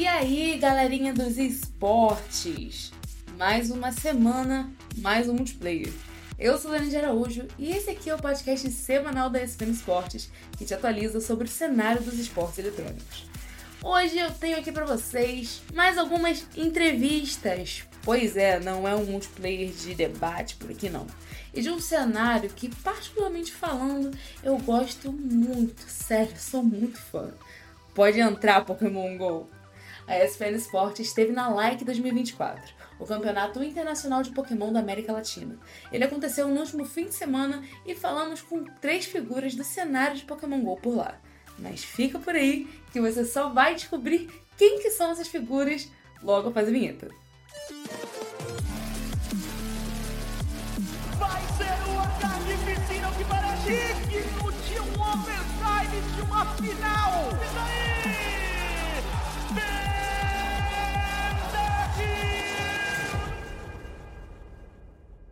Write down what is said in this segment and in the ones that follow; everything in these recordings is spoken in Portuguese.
E aí, galerinha dos esportes? Mais uma semana, mais um multiplayer. Eu sou Lana de Araújo e esse aqui é o podcast semanal da ESPN Esportes que te atualiza sobre o cenário dos esportes eletrônicos. Hoje eu tenho aqui para vocês mais algumas entrevistas. Pois é, não é um multiplayer de debate por aqui não. E de um cenário que, particularmente falando, eu gosto muito, sério, sou muito fã. Pode entrar Pokémon GO! A ESPN Sport esteve na Like 2024, o campeonato internacional de Pokémon da América Latina. Ele aconteceu no último fim de semana e falamos com três figuras do cenário de Pokémon GO por lá. Mas fica por aí que você só vai descobrir quem que são essas figuras logo após a vinheta. Vai ser uma carnificina que parece digno de um overtime de uma final! E daí?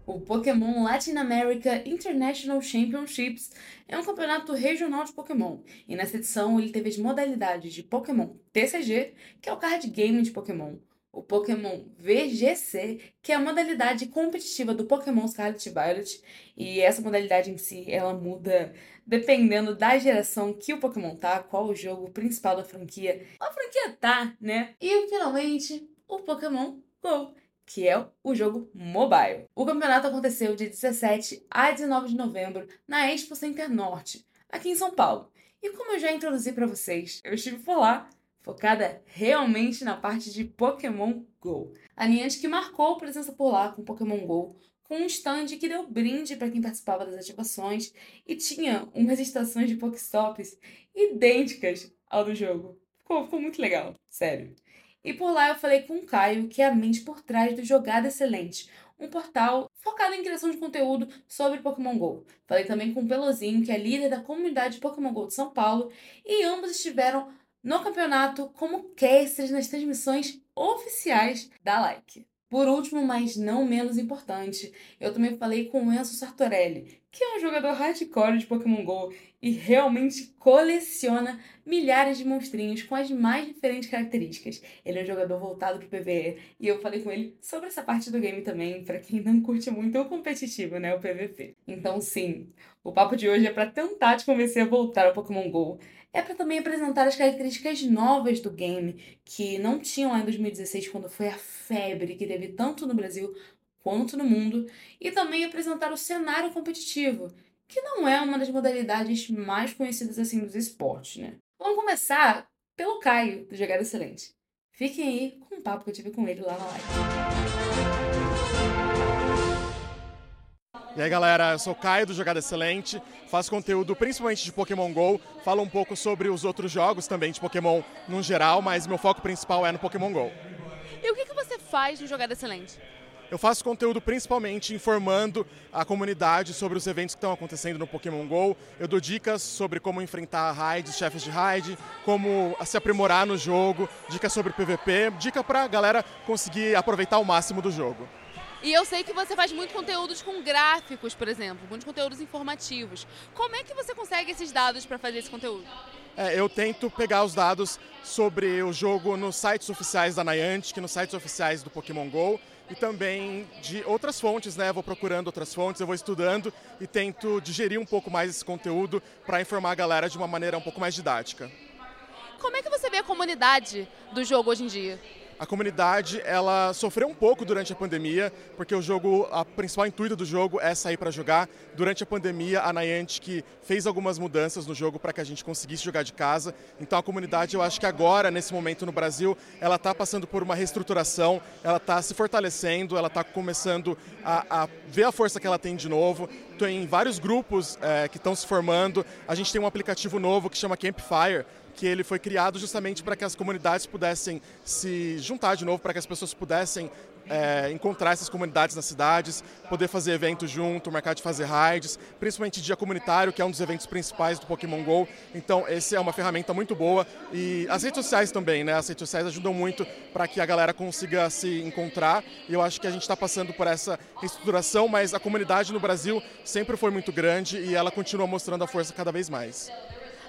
O Pokémon Latin America International Championships é um campeonato regional de Pokémon, e nessa edição ele teve as modalidades de Pokémon TCG, que é o card game de Pokémon, o Pokémon VGC, que é a modalidade competitiva do Pokémon Scarlet Violet, e essa modalidade em si ela muda dependendo da geração que o Pokémon tá, qual o jogo principal da franquia. A franquia tá, né? E finalmente, o Pokémon GO que é o jogo mobile. O campeonato aconteceu de 17 a 19 de novembro na Expo Center Norte, aqui em São Paulo. E como eu já introduzi para vocês, eu estive por lá, focada realmente na parte de Pokémon Go. A Niantic marcou presença por lá com Pokémon Go, com um stand que deu brinde para quem participava das ativações e tinha umas estações de Pokéstops idênticas ao do jogo. Ficou, ficou muito legal, sério. E por lá eu falei com o Caio, que é a mente por trás do Jogada Excelente, um portal focado em criação de conteúdo sobre Pokémon GO. Falei também com o Pelozinho, que é líder da comunidade Pokémon GO de São Paulo, e ambos estiveram no campeonato como casters nas transmissões oficiais da Like. Por último, mas não menos importante, eu também falei com o Enzo Sartorelli, que é um jogador hardcore de Pokémon GO e realmente coleciona milhares de monstrinhos com as mais diferentes características. Ele é um jogador voltado para o PvE e eu falei com ele sobre essa parte do game também, para quem não curte muito o competitivo, né, o PvP. Então, sim, o papo de hoje é para tentar te convencer a voltar ao Pokémon GO é para também apresentar as características novas do game, que não tinham lá em 2016, quando foi a febre que teve tanto no Brasil quanto no mundo, e também apresentar o cenário competitivo, que não é uma das modalidades mais conhecidas assim dos esportes, né? Vamos começar pelo Caio, do Jogada Excelente. Fiquem aí com o papo que eu tive com ele lá na live. E aí galera, eu sou o Caio do Jogada Excelente, faço conteúdo principalmente de Pokémon GO, falo um pouco sobre os outros jogos também de Pokémon no geral, mas meu foco principal é no Pokémon GO. E o que, que você faz no Jogada Excelente? Eu faço conteúdo principalmente informando a comunidade sobre os eventos que estão acontecendo no Pokémon GO. Eu dou dicas sobre como enfrentar raids, chefes de raid, como se aprimorar no jogo, dicas sobre PVP, dica para a galera conseguir aproveitar o máximo do jogo. E eu sei que você faz muito conteúdos com gráficos, por exemplo, muitos conteúdos informativos. Como é que você consegue esses dados para fazer esse conteúdo? É, eu tento pegar os dados sobre o jogo nos sites oficiais da Niantic, nos sites oficiais do Pokémon GO e também de outras fontes, né? vou procurando outras fontes, eu vou estudando e tento digerir um pouco mais esse conteúdo para informar a galera de uma maneira um pouco mais didática. Como é que você vê a comunidade do jogo hoje em dia? A comunidade ela sofreu um pouco durante a pandemia, porque o jogo, a principal intuito do jogo é sair para jogar. Durante a pandemia, a Niantic fez algumas mudanças no jogo para que a gente conseguisse jogar de casa. Então a comunidade, eu acho que agora, nesse momento no Brasil, ela está passando por uma reestruturação, ela está se fortalecendo, ela está começando a, a, ver a força que ela tem de novo. Tem vários grupos é, que estão se formando. A gente tem um aplicativo novo que chama Campfire, que ele foi criado justamente para que as comunidades pudessem se juntar de novo, para que as pessoas pudessem é, encontrar essas comunidades nas cidades, poder fazer eventos junto, marcar de fazer raids, principalmente dia comunitário, que é um dos eventos principais do Pokémon GO. Então, essa é uma ferramenta muito boa. E as redes sociais também, né? As redes sociais ajudam muito para que a galera consiga se encontrar. E eu acho que a gente está passando por essa reestruturação, mas a comunidade no Brasil sempre foi muito grande e ela continua mostrando a força cada vez mais.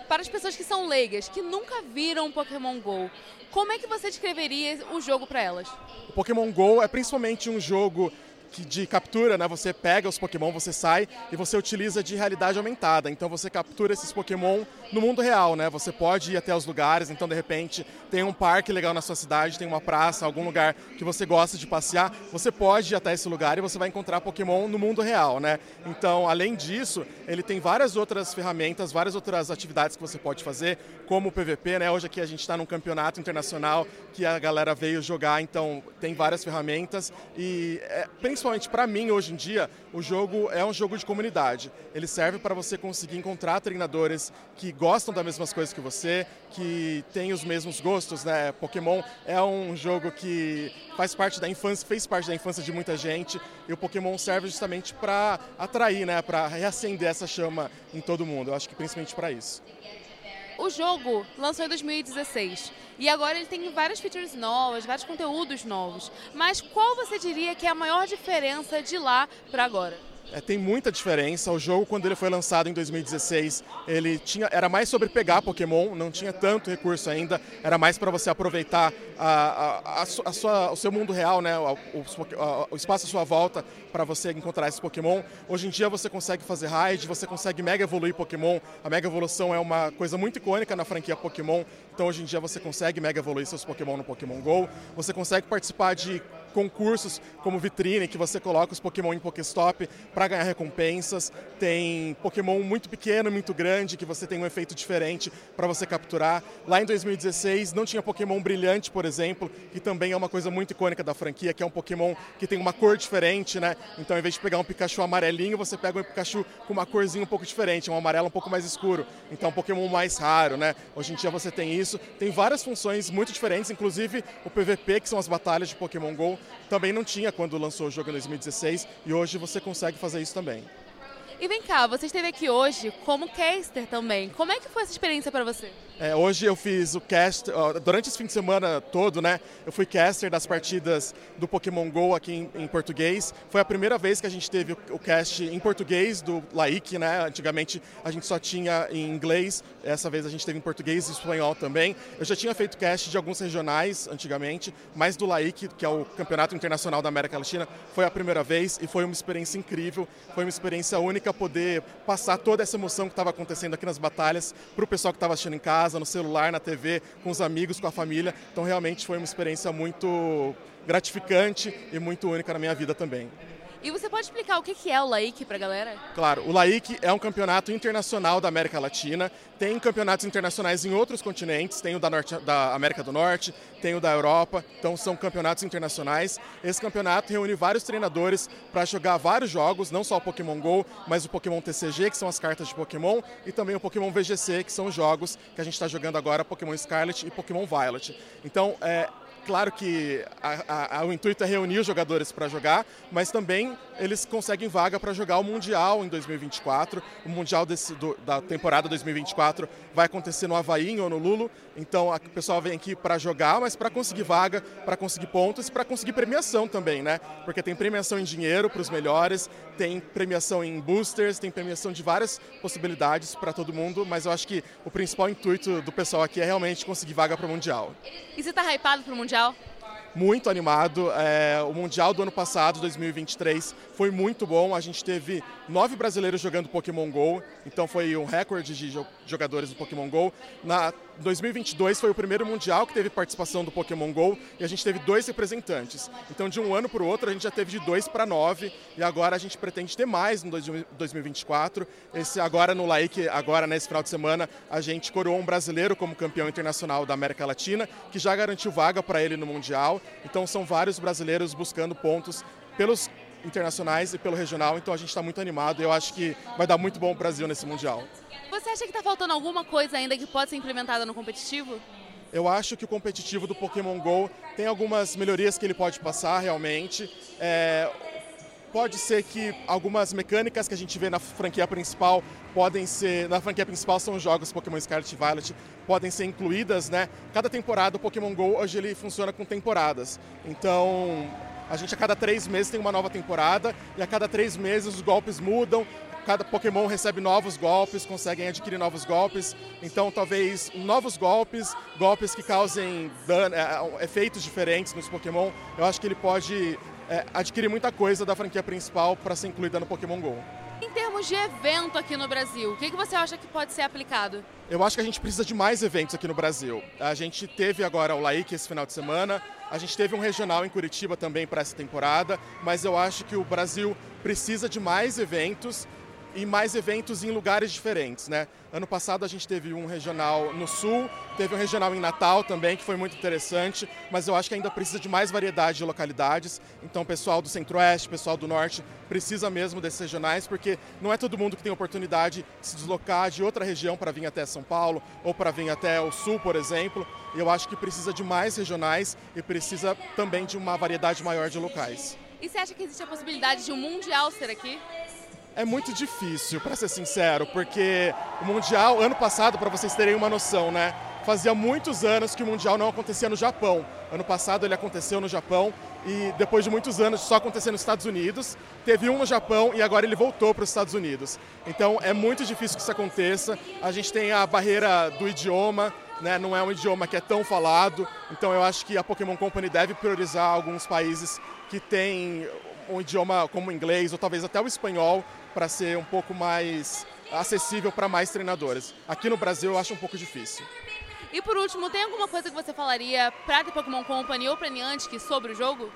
Para as pessoas que são leigas, que nunca viram Pokémon GO, como é que você descreveria o jogo para elas? O Pokémon GO é principalmente um jogo de captura, né? Você pega os Pokémon, você sai e você utiliza de realidade aumentada. Então você captura esses Pokémon no mundo real, né? Você pode ir até os lugares, então de repente tem um parque legal na sua cidade, tem uma praça, algum lugar que você gosta de passear, você pode ir até esse lugar e você vai encontrar Pokémon no mundo real, né? Então, além disso, ele tem várias outras ferramentas, várias outras atividades que você pode fazer, como o PVP, né? Hoje aqui a gente está num campeonato internacional que a galera veio jogar, então tem várias ferramentas e é, principalmente para mim hoje em dia, o jogo é um jogo de comunidade. Ele serve para você conseguir encontrar treinadores que gostam das mesmas coisas que você, que têm os mesmos gostos, né? Pokémon é um jogo que faz parte da infância, fez parte da infância de muita gente, e o Pokémon serve justamente para atrair, né, para reacender essa chama em todo mundo. Eu acho que principalmente para isso. O jogo lançou em 2016 e agora ele tem várias features novas, vários conteúdos novos. Mas qual você diria que é a maior diferença de lá para agora? É, tem muita diferença. O jogo, quando ele foi lançado em 2016, ele tinha, era mais sobre pegar Pokémon, não tinha tanto recurso ainda, era mais para você aproveitar a, a, a, sua, o seu mundo real, né? o, o, o espaço à sua volta para você encontrar esses Pokémon. Hoje em dia você consegue fazer raid, você consegue mega evoluir Pokémon. A mega evolução é uma coisa muito icônica na franquia Pokémon, então hoje em dia você consegue mega evoluir seus Pokémon no Pokémon GO. Você consegue participar de concursos como vitrine, que você coloca os Pokémon em Pokéstop para ganhar recompensas. Tem Pokémon muito pequeno, muito grande, que você tem um efeito diferente para você capturar. Lá em 2016 não tinha Pokémon brilhante, por exemplo, que também é uma coisa muito icônica da franquia, que é um Pokémon que tem uma cor diferente, né? Então, ao invés de pegar um Pikachu amarelinho, você pega um Pikachu com uma corzinha um pouco diferente, um amarelo um pouco mais escuro. Então, um Pokémon mais raro, né? Hoje em dia você tem isso. Tem várias funções muito diferentes, inclusive o PVP, que são as batalhas de Pokémon GO, também não tinha quando lançou o jogo em 2016 e hoje você consegue fazer isso também. E vem cá, você esteve aqui hoje como caster também. Como é que foi essa experiência para você? É, hoje eu fiz o cast, durante esse fim de semana todo, né? Eu fui caster das partidas do Pokémon GO aqui em, em português. Foi a primeira vez que a gente teve o, o cast em português do Laik, né? Antigamente a gente só tinha em inglês, essa vez a gente teve em português e espanhol também. Eu já tinha feito cast de alguns regionais antigamente, mas do Laik, que é o Campeonato Internacional da América Latina, foi a primeira vez e foi uma experiência incrível, foi uma experiência única poder passar toda essa emoção que estava acontecendo aqui nas batalhas para o pessoal que estava assistindo em casa casa, no celular, na TV, com os amigos, com a família. Então realmente foi uma experiência muito gratificante e muito única na minha vida também. E você pode explicar o que é o LAIC para a galera? Claro, o LAIC é um campeonato internacional da América Latina. Tem campeonatos internacionais em outros continentes, tem o da, Norte, da América do Norte, tem o da Europa, então são campeonatos internacionais. Esse campeonato reúne vários treinadores para jogar vários jogos, não só o Pokémon GO, mas o Pokémon TCG, que são as cartas de Pokémon, e também o Pokémon VGC, que são os jogos que a gente está jogando agora, Pokémon Scarlet e Pokémon Violet. Então, é, Claro que a, a, o intuito é reunir os jogadores para jogar, mas também eles conseguem vaga para jogar o Mundial em 2024. O Mundial desse, do, da temporada 2024 vai acontecer no Havaí, em Honolulu. Então o pessoal vem aqui para jogar, mas para conseguir vaga, para conseguir pontos e para conseguir premiação também, né? Porque tem premiação em dinheiro para os melhores, tem premiação em boosters, tem premiação de várias possibilidades para todo mundo, mas eu acho que o principal intuito do pessoal aqui é realmente conseguir vaga para o Mundial. E você está hypado para o Mundial? muito animado. É, o Mundial do ano passado, 2023, foi muito bom. A gente teve nove brasileiros jogando Pokémon GO, então foi um recorde de jogadores do Pokémon GO. Na 2022 foi o primeiro Mundial que teve participação do Pokémon GO e a gente teve dois representantes. Então, de um ano para o outro, a gente já teve de dois para nove e agora a gente pretende ter mais no 2024. Esse agora no Laik, agora nesse final de semana, a gente coroou um brasileiro como campeão internacional da América Latina, que já garantiu vaga para ele no Mundial. Então, são vários brasileiros buscando pontos pelos internacionais e pelo regional, então a gente está muito animado e eu acho que vai dar muito bom o Brasil nesse Mundial. Você acha que está faltando alguma coisa ainda que pode ser implementada no competitivo? Eu acho que o competitivo do Pokémon GO tem algumas melhorias que ele pode passar realmente. É, pode ser que algumas mecânicas que a gente vê na franquia principal podem ser, na franquia principal são os jogos Pokémon Scarlet e Violet, podem ser incluídas, né? Cada temporada o Pokémon GO hoje ele funciona com temporadas. Então, a gente a cada três meses tem uma nova temporada e a cada três meses os golpes mudam, cada Pokémon recebe novos golpes, conseguem adquirir novos golpes. Então, talvez novos golpes, golpes que causem dano, é, efeitos diferentes nos Pokémon. Eu acho que ele pode é, adquirir muita coisa da franquia principal para ser incluída no Pokémon GO. Em termos de evento aqui no Brasil, o que, você acha que pode ser aplicado? Eu acho que a gente precisa de mais eventos aqui no Brasil. A gente teve agora o Laik esse final de semana, a gente teve um regional em Curitiba também para essa temporada, mas eu acho que o Brasil precisa de mais eventos e mais eventos em lugares diferentes, né? Ano passado a gente teve um regional no sul, teve um regional em Natal também, que foi muito interessante, mas eu acho que ainda precisa de mais variedade de localidades. Então, pessoal do Centro-Oeste, pessoal do Norte, precisa mesmo desses regionais, porque não é todo mundo que tem oportunidade de se deslocar de outra região para vir até São Paulo ou para vir até o sul, por exemplo. Eu acho que precisa de mais regionais e precisa também de uma variedade maior de locais. E você acha que existe a possibilidade de um mundial ser aqui? É muito difícil, para ser sincero, porque o Mundial, ano passado, para vocês terem uma noção, né? Fazia muitos anos que o Mundial não acontecia no Japão. Ano passado ele aconteceu no Japão e depois de muitos anos só acontecer nos Estados Unidos. Teve um no Japão e agora ele voltou para os Estados Unidos. Então é muito difícil que isso aconteça. A gente tem a barreira do idioma, né? não é um idioma que é tão falado. Então eu acho que a Pokémon Company deve priorizar alguns países que têm um idioma como o inglês ou talvez até o espanhol para ser um pouco mais acessível para mais treinadores. Aqui no Brasil eu acho um pouco difícil. E por último, tem alguma coisa que você falaria para a Pokémon Company ou para Niantic sobre o jogo?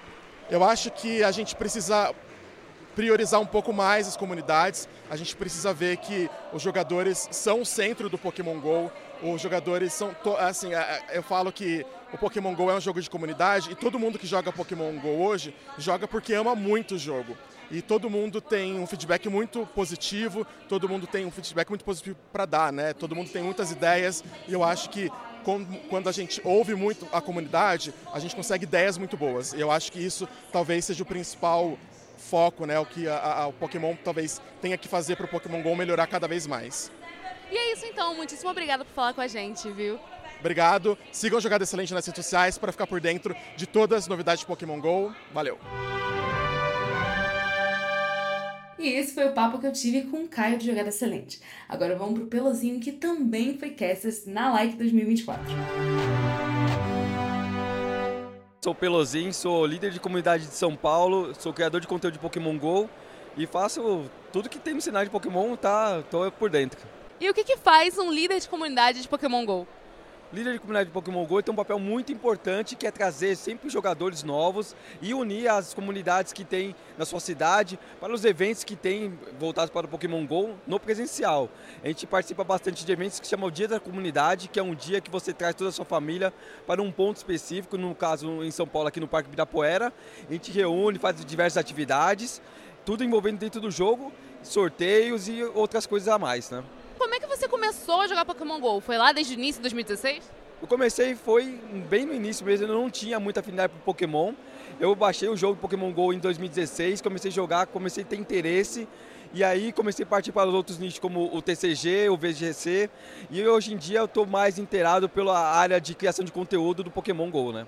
Eu acho que a gente precisa priorizar um pouco mais as comunidades. A gente precisa ver que os jogadores são o centro do Pokémon Go. Os jogadores são, assim, é, é, eu falo que o Pokémon Go é um jogo de comunidade e todo mundo que joga Pokémon Go hoje joga porque ama muito o jogo e todo mundo tem um feedback muito positivo, todo mundo tem um feedback muito positivo para dar, né? Todo mundo tem muitas ideias e eu acho que quando a gente ouve muito a comunidade, a gente consegue ideias muito boas. E eu acho que isso talvez seja o principal foco, né? O que a, a, o Pokémon talvez tenha que fazer para o Pokémon GO melhorar cada vez mais. E é isso então, muitíssimo obrigada por falar com a gente, viu? Obrigado. Sigam Jogada Excelente nas redes sociais para ficar por dentro de todas as novidades de Pokémon GO. Valeu! E esse foi o papo que eu tive com o Caio de Jogada Excelente. Agora vamos pro Pelozinho, que também foi Casters na Like 2024. Sou Pelozinho, sou líder de comunidade de São Paulo, sou criador de conteúdo de Pokémon GO e faço tudo que tem no cenário de Pokémon, tá, tô por dentro. E o que, que faz um líder de comunidade de Pokémon GO? líder de comunidade de Pokémon GO tem um papel muito importante que é trazer sempre jogadores novos e unir as comunidades que tem na sua cidade para os eventos que tem voltados para o Pokémon GO no presencial. A gente participa bastante de eventos que chamam o Dia da Comunidade, que é um dia que você traz toda a sua família para um ponto específico, no caso em São Paulo, aqui no Parque Ibirapuera. A gente reúne, faz diversas atividades, tudo envolvendo dentro do jogo, sorteios e outras coisas a mais, né? como é que você começou a jogar Pokémon GO? Foi lá desde o início de 2016? Eu comecei, foi bem no início mesmo, eu não tinha muita afinidade por Pokémon. Eu baixei o jogo Pokémon GO em 2016, comecei a jogar, comecei a ter interesse. E aí comecei a partir para os outros nichos como o TCG, o VGC. E hoje em dia eu estou mais inteirado pela área de criação de conteúdo do Pokémon GO, né?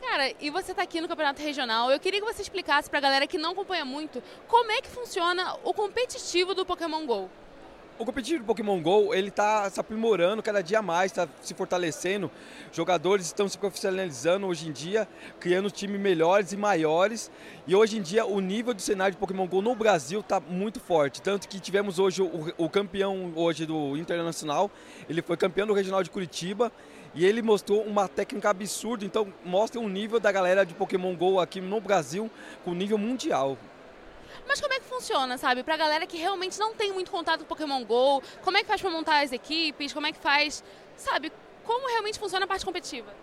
Cara, e você está aqui no Campeonato Regional. Eu queria que você explicasse para a galera que não acompanha muito como é que funciona o competitivo do Pokémon GO o competitivo do Pokémon GO, ele está se aprimorando cada dia mais, está se fortalecendo. Jogadores estão se profissionalizando hoje em dia, criando times melhores e maiores. E hoje em dia o nível do cenário de Pokémon GO no Brasil está muito forte. Tanto que tivemos hoje o, o campeão hoje do Internacional, ele foi campeão do Regional de Curitiba e ele mostrou uma técnica absurda, então mostra o nível da galera de Pokémon GO aqui no Brasil com nível mundial. Mas como é que funciona, sabe? Pra galera que realmente não tem muito contato com Pokémon GO, como é que faz pra montar as equipes, como é que faz, sabe? Como realmente funciona a parte competitiva?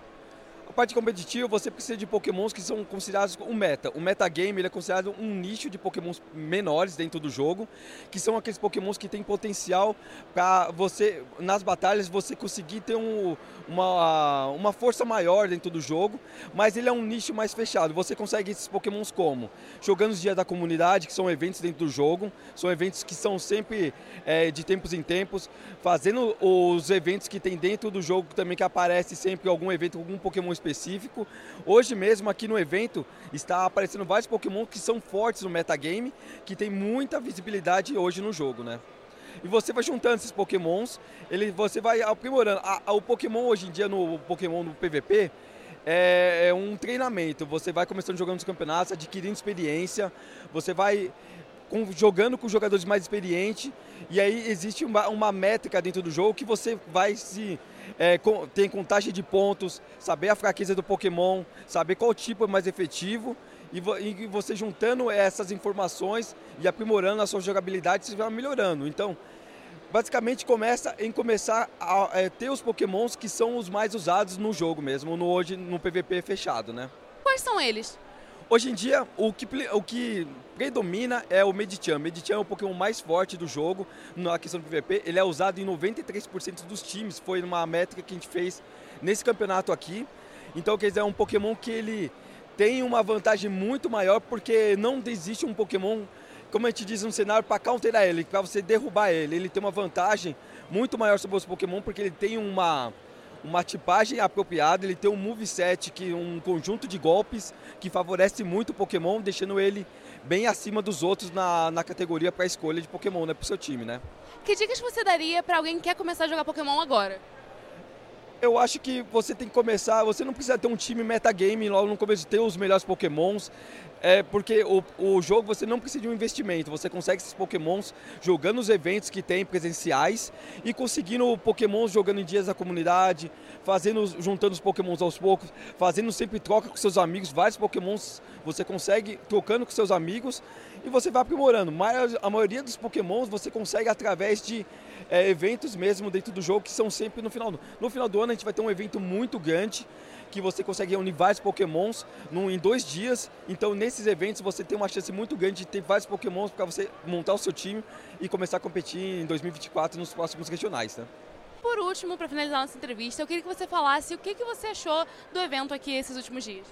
Parte competitiva, você precisa de pokémons que são considerados um meta. O metagame ele é considerado um nicho de pokémons menores dentro do jogo, que são aqueles pokémons que têm potencial para você, nas batalhas, você conseguir ter um, uma, uma força maior dentro do jogo, mas ele é um nicho mais fechado. Você consegue esses pokémons como? Jogando os dias da comunidade, que são eventos dentro do jogo, são eventos que são sempre é, de tempos em tempos, fazendo os eventos que tem dentro do jogo também, que aparece sempre algum evento, algum pokémon específico específico. Hoje mesmo aqui no evento está aparecendo vários Pokémon que são fortes no metagame, que tem muita visibilidade hoje no jogo, né? E você vai juntando esses Pokémons, ele, você vai aprimorando. A, a, o Pokémon hoje em dia no Pokémon no PVP é, é um treinamento. Você vai começando jogando os campeonatos, adquirindo experiência, você vai com, jogando com jogadores mais experientes e aí existe uma, uma, métrica dentro do jogo que você vai se é, com, tem contagem de pontos, saber a fraqueza do Pokémon, saber qual tipo é mais efetivo e, e você juntando essas informações e aprimorando a sua jogabilidade, você vai melhorando. Então, basicamente começa em começar a é, ter os pokémons que são os mais usados no jogo mesmo, no, hoje no PVP fechado, né? Quais são eles? Hoje em dia, o que, o que predomina é o Medichan. O Medichan é o Pokémon mais forte do jogo na questão do PVP. Ele é usado em 93% dos times. Foi uma métrica que a gente fez nesse campeonato aqui. Então, quer dizer, é um Pokémon que ele tem uma vantagem muito maior porque não existe um Pokémon como a gente diz no cenário, para counterar ele, para você derrubar ele. Ele tem uma vantagem muito maior sobre os Pokémon, porque ele tem uma, uma tipagem apropriada, ele tem um moveset, que, um conjunto de golpes que favorece muito o Pokémon, deixando ele bem acima dos outros na, na categoria para escolha de Pokémon, né, para o seu time, né? Que dicas você daria para alguém que quer começar a jogar Pokémon agora? Eu acho que você tem que começar, você não precisa ter um time metagame logo no começo ter os melhores pokémons, é porque o, o jogo você não precisa de um investimento, você consegue esses pokémons jogando os eventos que tem presenciais e conseguindo pokémons jogando em dias da comunidade, fazendo, juntando os pokémons aos poucos, fazendo sempre troca com seus amigos, vários pokémons você consegue trocando com seus amigos e você vai aprimorando. Mas a maioria dos pokémons você consegue através de é, eventos mesmo dentro do jogo que são sempre no final do No final do ano a gente vai ter um evento muito grande que você consegue unir vários pokémons num, em dois dias. Então nesses eventos você tem uma chance muito grande de ter vários pokémons para você montar o seu time e começar a competir em 2024 nos próximos regionais. Né? Por último, para finalizar nossa entrevista, eu queria que você falasse o que, que você achou do evento aqui esses últimos dias.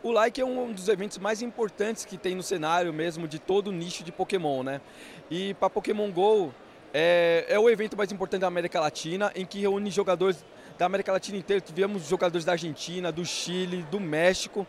O Like é um dos eventos mais importantes que tem no cenário mesmo de todo o nicho de Pokémon, né? E para Pokémon GO, é, é o evento mais importante da América Latina, em que reúne jogadores da América Latina inteira. Tivemos jogadores da Argentina, do Chile, do México.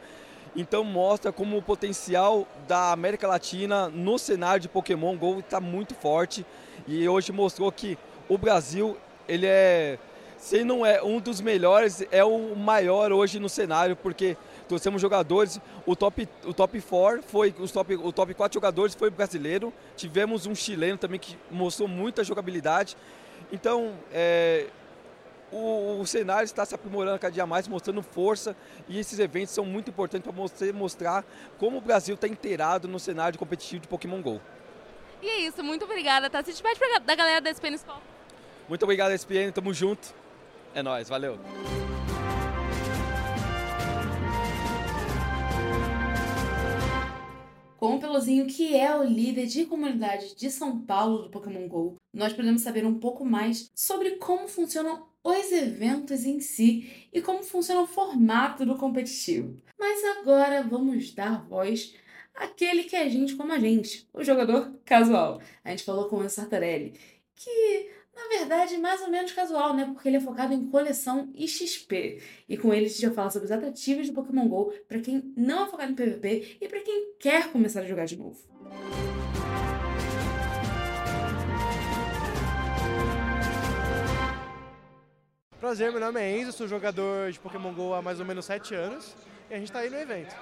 Então mostra como o potencial da América Latina no cenário de Pokémon GO está muito forte. E hoje mostrou que o Brasil, ele é, se não é um dos melhores, é o maior hoje no cenário, porque trouxemos jogadores, o top, o top 4 foi, os top, o top 4 jogadores foi brasileiro, tivemos um chileno também que mostrou muita jogabilidade. Então, é, o, o, cenário está se aprimorando cada dia mais, mostrando força e esses eventos são muito importantes para você mostrar como o Brasil está inteirado no cenário competitivo de Pokémon GO. E é isso, muito obrigada, tá? Se despede da galera da SPN Sport. Muito obrigado, SPN, tamo junto. É nóis, valeu. Com o Pelozinho, que é o líder de comunidade de São Paulo do Pokémon GO, nós podemos saber um pouco mais sobre como funcionam os eventos em si e como funciona o formato do competitivo. Mas agora vamos dar voz àquele que é gente como a gente, o jogador casual. A gente falou com o Sartarelli, que na verdade, mais ou menos casual, né? Porque ele é focado em coleção e XP. E com ele a gente vai falar sobre os atrativos do Pokémon GO para quem não é focado em PVP e para quem quer começar a jogar de novo. Prazer, meu nome é Enzo, sou jogador de Pokémon GO há mais ou menos 7 anos e a gente está aí no evento.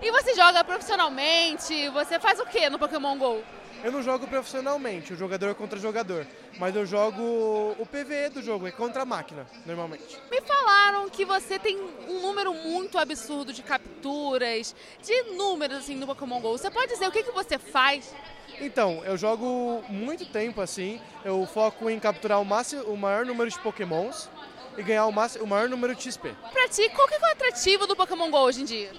E você joga profissionalmente? Você faz o que no Pokémon GO? Eu não jogo profissionalmente, o jogador é contra jogador, mas eu jogo o PVE do jogo, é contra a máquina, normalmente. Me falaram que você tem um número muito absurdo de capturas, de números assim no Pokémon GO. Você pode dizer o que, que você faz? Então, eu jogo muito tempo assim, eu foco em capturar o, máximo, o maior número de pokémons e ganhar o, máximo, o maior número de XP. Pra ti, qual que é o atrativo do Pokémon GO hoje em dia?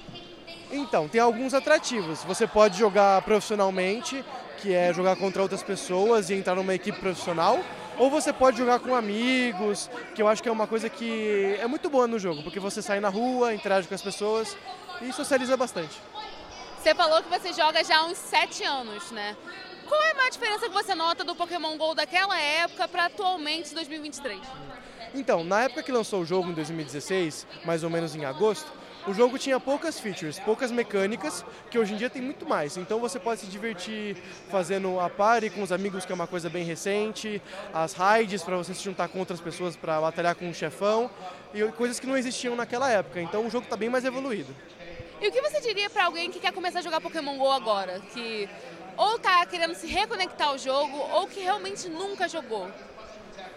Então, tem alguns atrativos. Você pode jogar profissionalmente, que é jogar contra outras pessoas e entrar numa equipe profissional, ou você pode jogar com amigos, que eu acho que é uma coisa que é muito boa no jogo, porque você sai na rua, interage com as pessoas e socializa bastante. Você falou que você joga já há uns 7 anos, né? Qual é a maior diferença que você nota do Pokémon GO daquela época para atualmente 2023? Então, na época que lançou o jogo, em 2016, mais ou menos em agosto, o jogo tinha poucas features, poucas mecânicas, que hoje em dia tem muito mais. Então você pode se divertir fazendo a party com os amigos, que é uma coisa bem recente, as raids para você se juntar com outras pessoas para batalhar com um chefão, e coisas que não existiam naquela época. Então o jogo está bem mais evoluído. E o que você diria para alguém que quer começar a jogar Pokémon GO agora? Que ou está querendo se reconectar ao jogo, ou que realmente nunca jogou?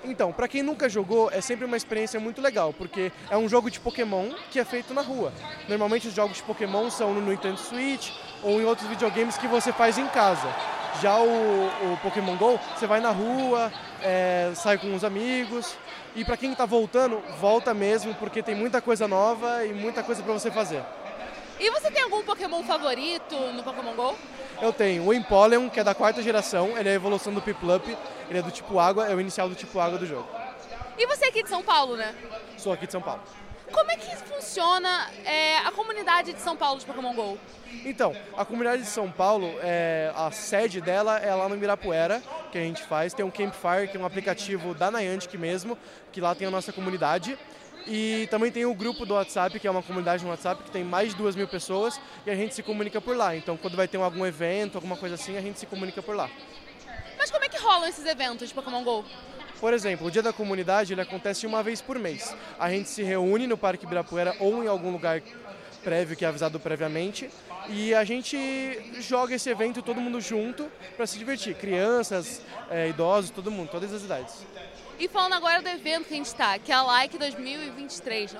Então, para quem nunca jogou, é sempre uma experiência muito legal, porque é um jogo de Pokémon que é feito na rua. Normalmente os jogos de Pokémon são no Nintendo Switch ou em outros videogames que você faz em casa. Já o, o Pokémon GO, você vai na rua, é, sai com os amigos. E para quem está voltando, volta mesmo, porque tem muita coisa nova e muita coisa para você fazer. E você tem algum Pokémon favorito no Pokémon GO? Eu tenho o Empoleon, que é da quarta geração, ele é a evolução do Piplup, ele é do tipo água, é o inicial do tipo água do jogo. E você é aqui de São Paulo, né? Sou aqui de São Paulo. Como é que funciona é, a comunidade de São Paulo de Pokémon GO? Então, a comunidade de São Paulo, é, a sede dela é lá no Ibirapuera, que a gente faz. Tem um Campfire, que é um aplicativo da Niantic mesmo, que lá tem a nossa comunidade. E também tem o grupo do WhatsApp, que é uma comunidade no WhatsApp que tem mais de duas mil pessoas e a gente se comunica por lá. Então, quando vai ter algum evento, alguma coisa assim, a gente se comunica por lá. Mas como é que rolam esses eventos de Pokémon GO? Por exemplo, o Dia da Comunidade ele acontece uma vez por mês. A gente se reúne no Parque Ibirapuera ou em algum lugar prévio que é avisado previamente e a gente joga esse evento todo mundo junto para se divertir. Crianças, é, idosos, todo mundo, todas as idades. E falando agora do evento que a gente está, que é a Like 2023.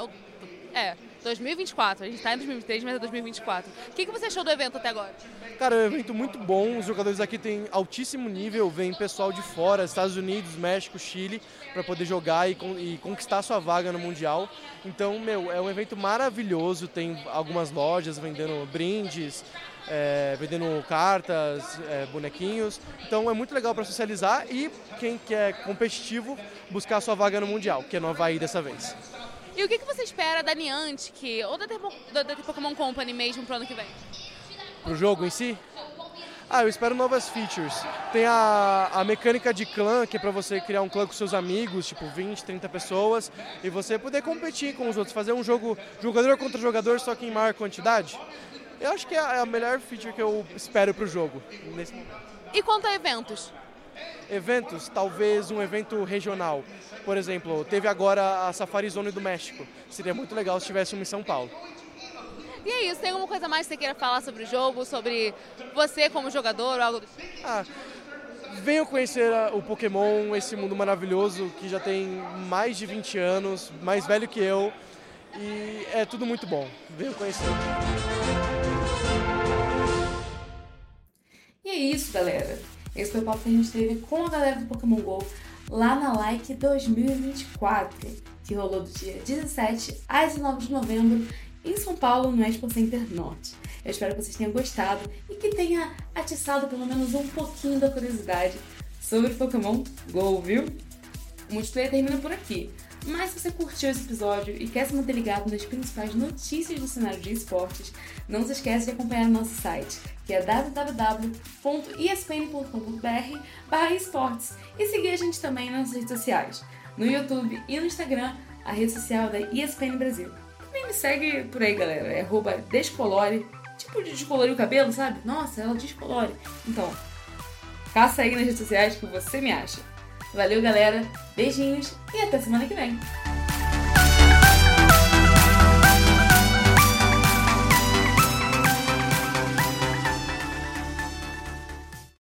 É, 2024. A gente está em 2023, mas é 2024. O que, que você achou do evento até agora? Cara, é um evento muito bom. Os jogadores aqui têm altíssimo nível. Vem pessoal de fora, Estados Unidos, México, Chile, para poder jogar e, e conquistar sua vaga no Mundial. Então, meu, é um evento maravilhoso. Tem algumas lojas vendendo brindes, é, vendendo cartas, é, bonequinhos. Então é muito legal para socializar e quem quer competitivo buscar sua vaga no Mundial, que é no Havaí dessa vez. E o que, que você espera da Niantic ou da, da, da Pokémon Company mesmo pro ano que vem? Pro jogo em si? Ah, eu espero novas features. Tem a, a mecânica de clã, que é para você criar um clã com seus amigos, tipo 20, 30 pessoas, e você poder competir com os outros, fazer um jogo jogador contra jogador, só que em maior quantidade. Eu acho que é a melhor feature que eu espero para o jogo nesse momento. E quanto a eventos? Eventos, talvez um evento regional. Por exemplo, teve agora a Safari Zone do México. Seria muito legal se tivesse uma em São Paulo. E é isso, tem alguma coisa mais que você queira falar sobre o jogo, sobre você como jogador ou algo do tipo? Ah, venham conhecer o Pokémon, esse mundo maravilhoso que já tem mais de 20 anos, mais velho que eu. E é tudo muito bom. Venham conhecer. E é isso, galera. Esse foi o papo que a gente teve com a galera do Pokémon GO lá na Like 2024, que rolou do dia 17 a 19 de novembro em São Paulo, no Expo Center Norte. Eu espero que vocês tenham gostado e que tenha atiçado pelo menos um pouquinho da curiosidade sobre Pokémon GO, viu? O multiplayer termina por aqui. Mas se você curtiu esse episódio e quer se manter ligado nas principais notícias do cenário de esportes, não se esqueça de acompanhar nosso site, que é www.espn.com.br esportes e seguir a gente também nas redes sociais, no YouTube e no Instagram, a rede social da ESPN Brasil. Também me segue por aí, galera, é descolore, tipo de descolorir o cabelo, sabe? Nossa, ela descolore. Então, caça aí nas redes sociais que você me acha. Valeu, galera. Beijinhos e até semana que vem.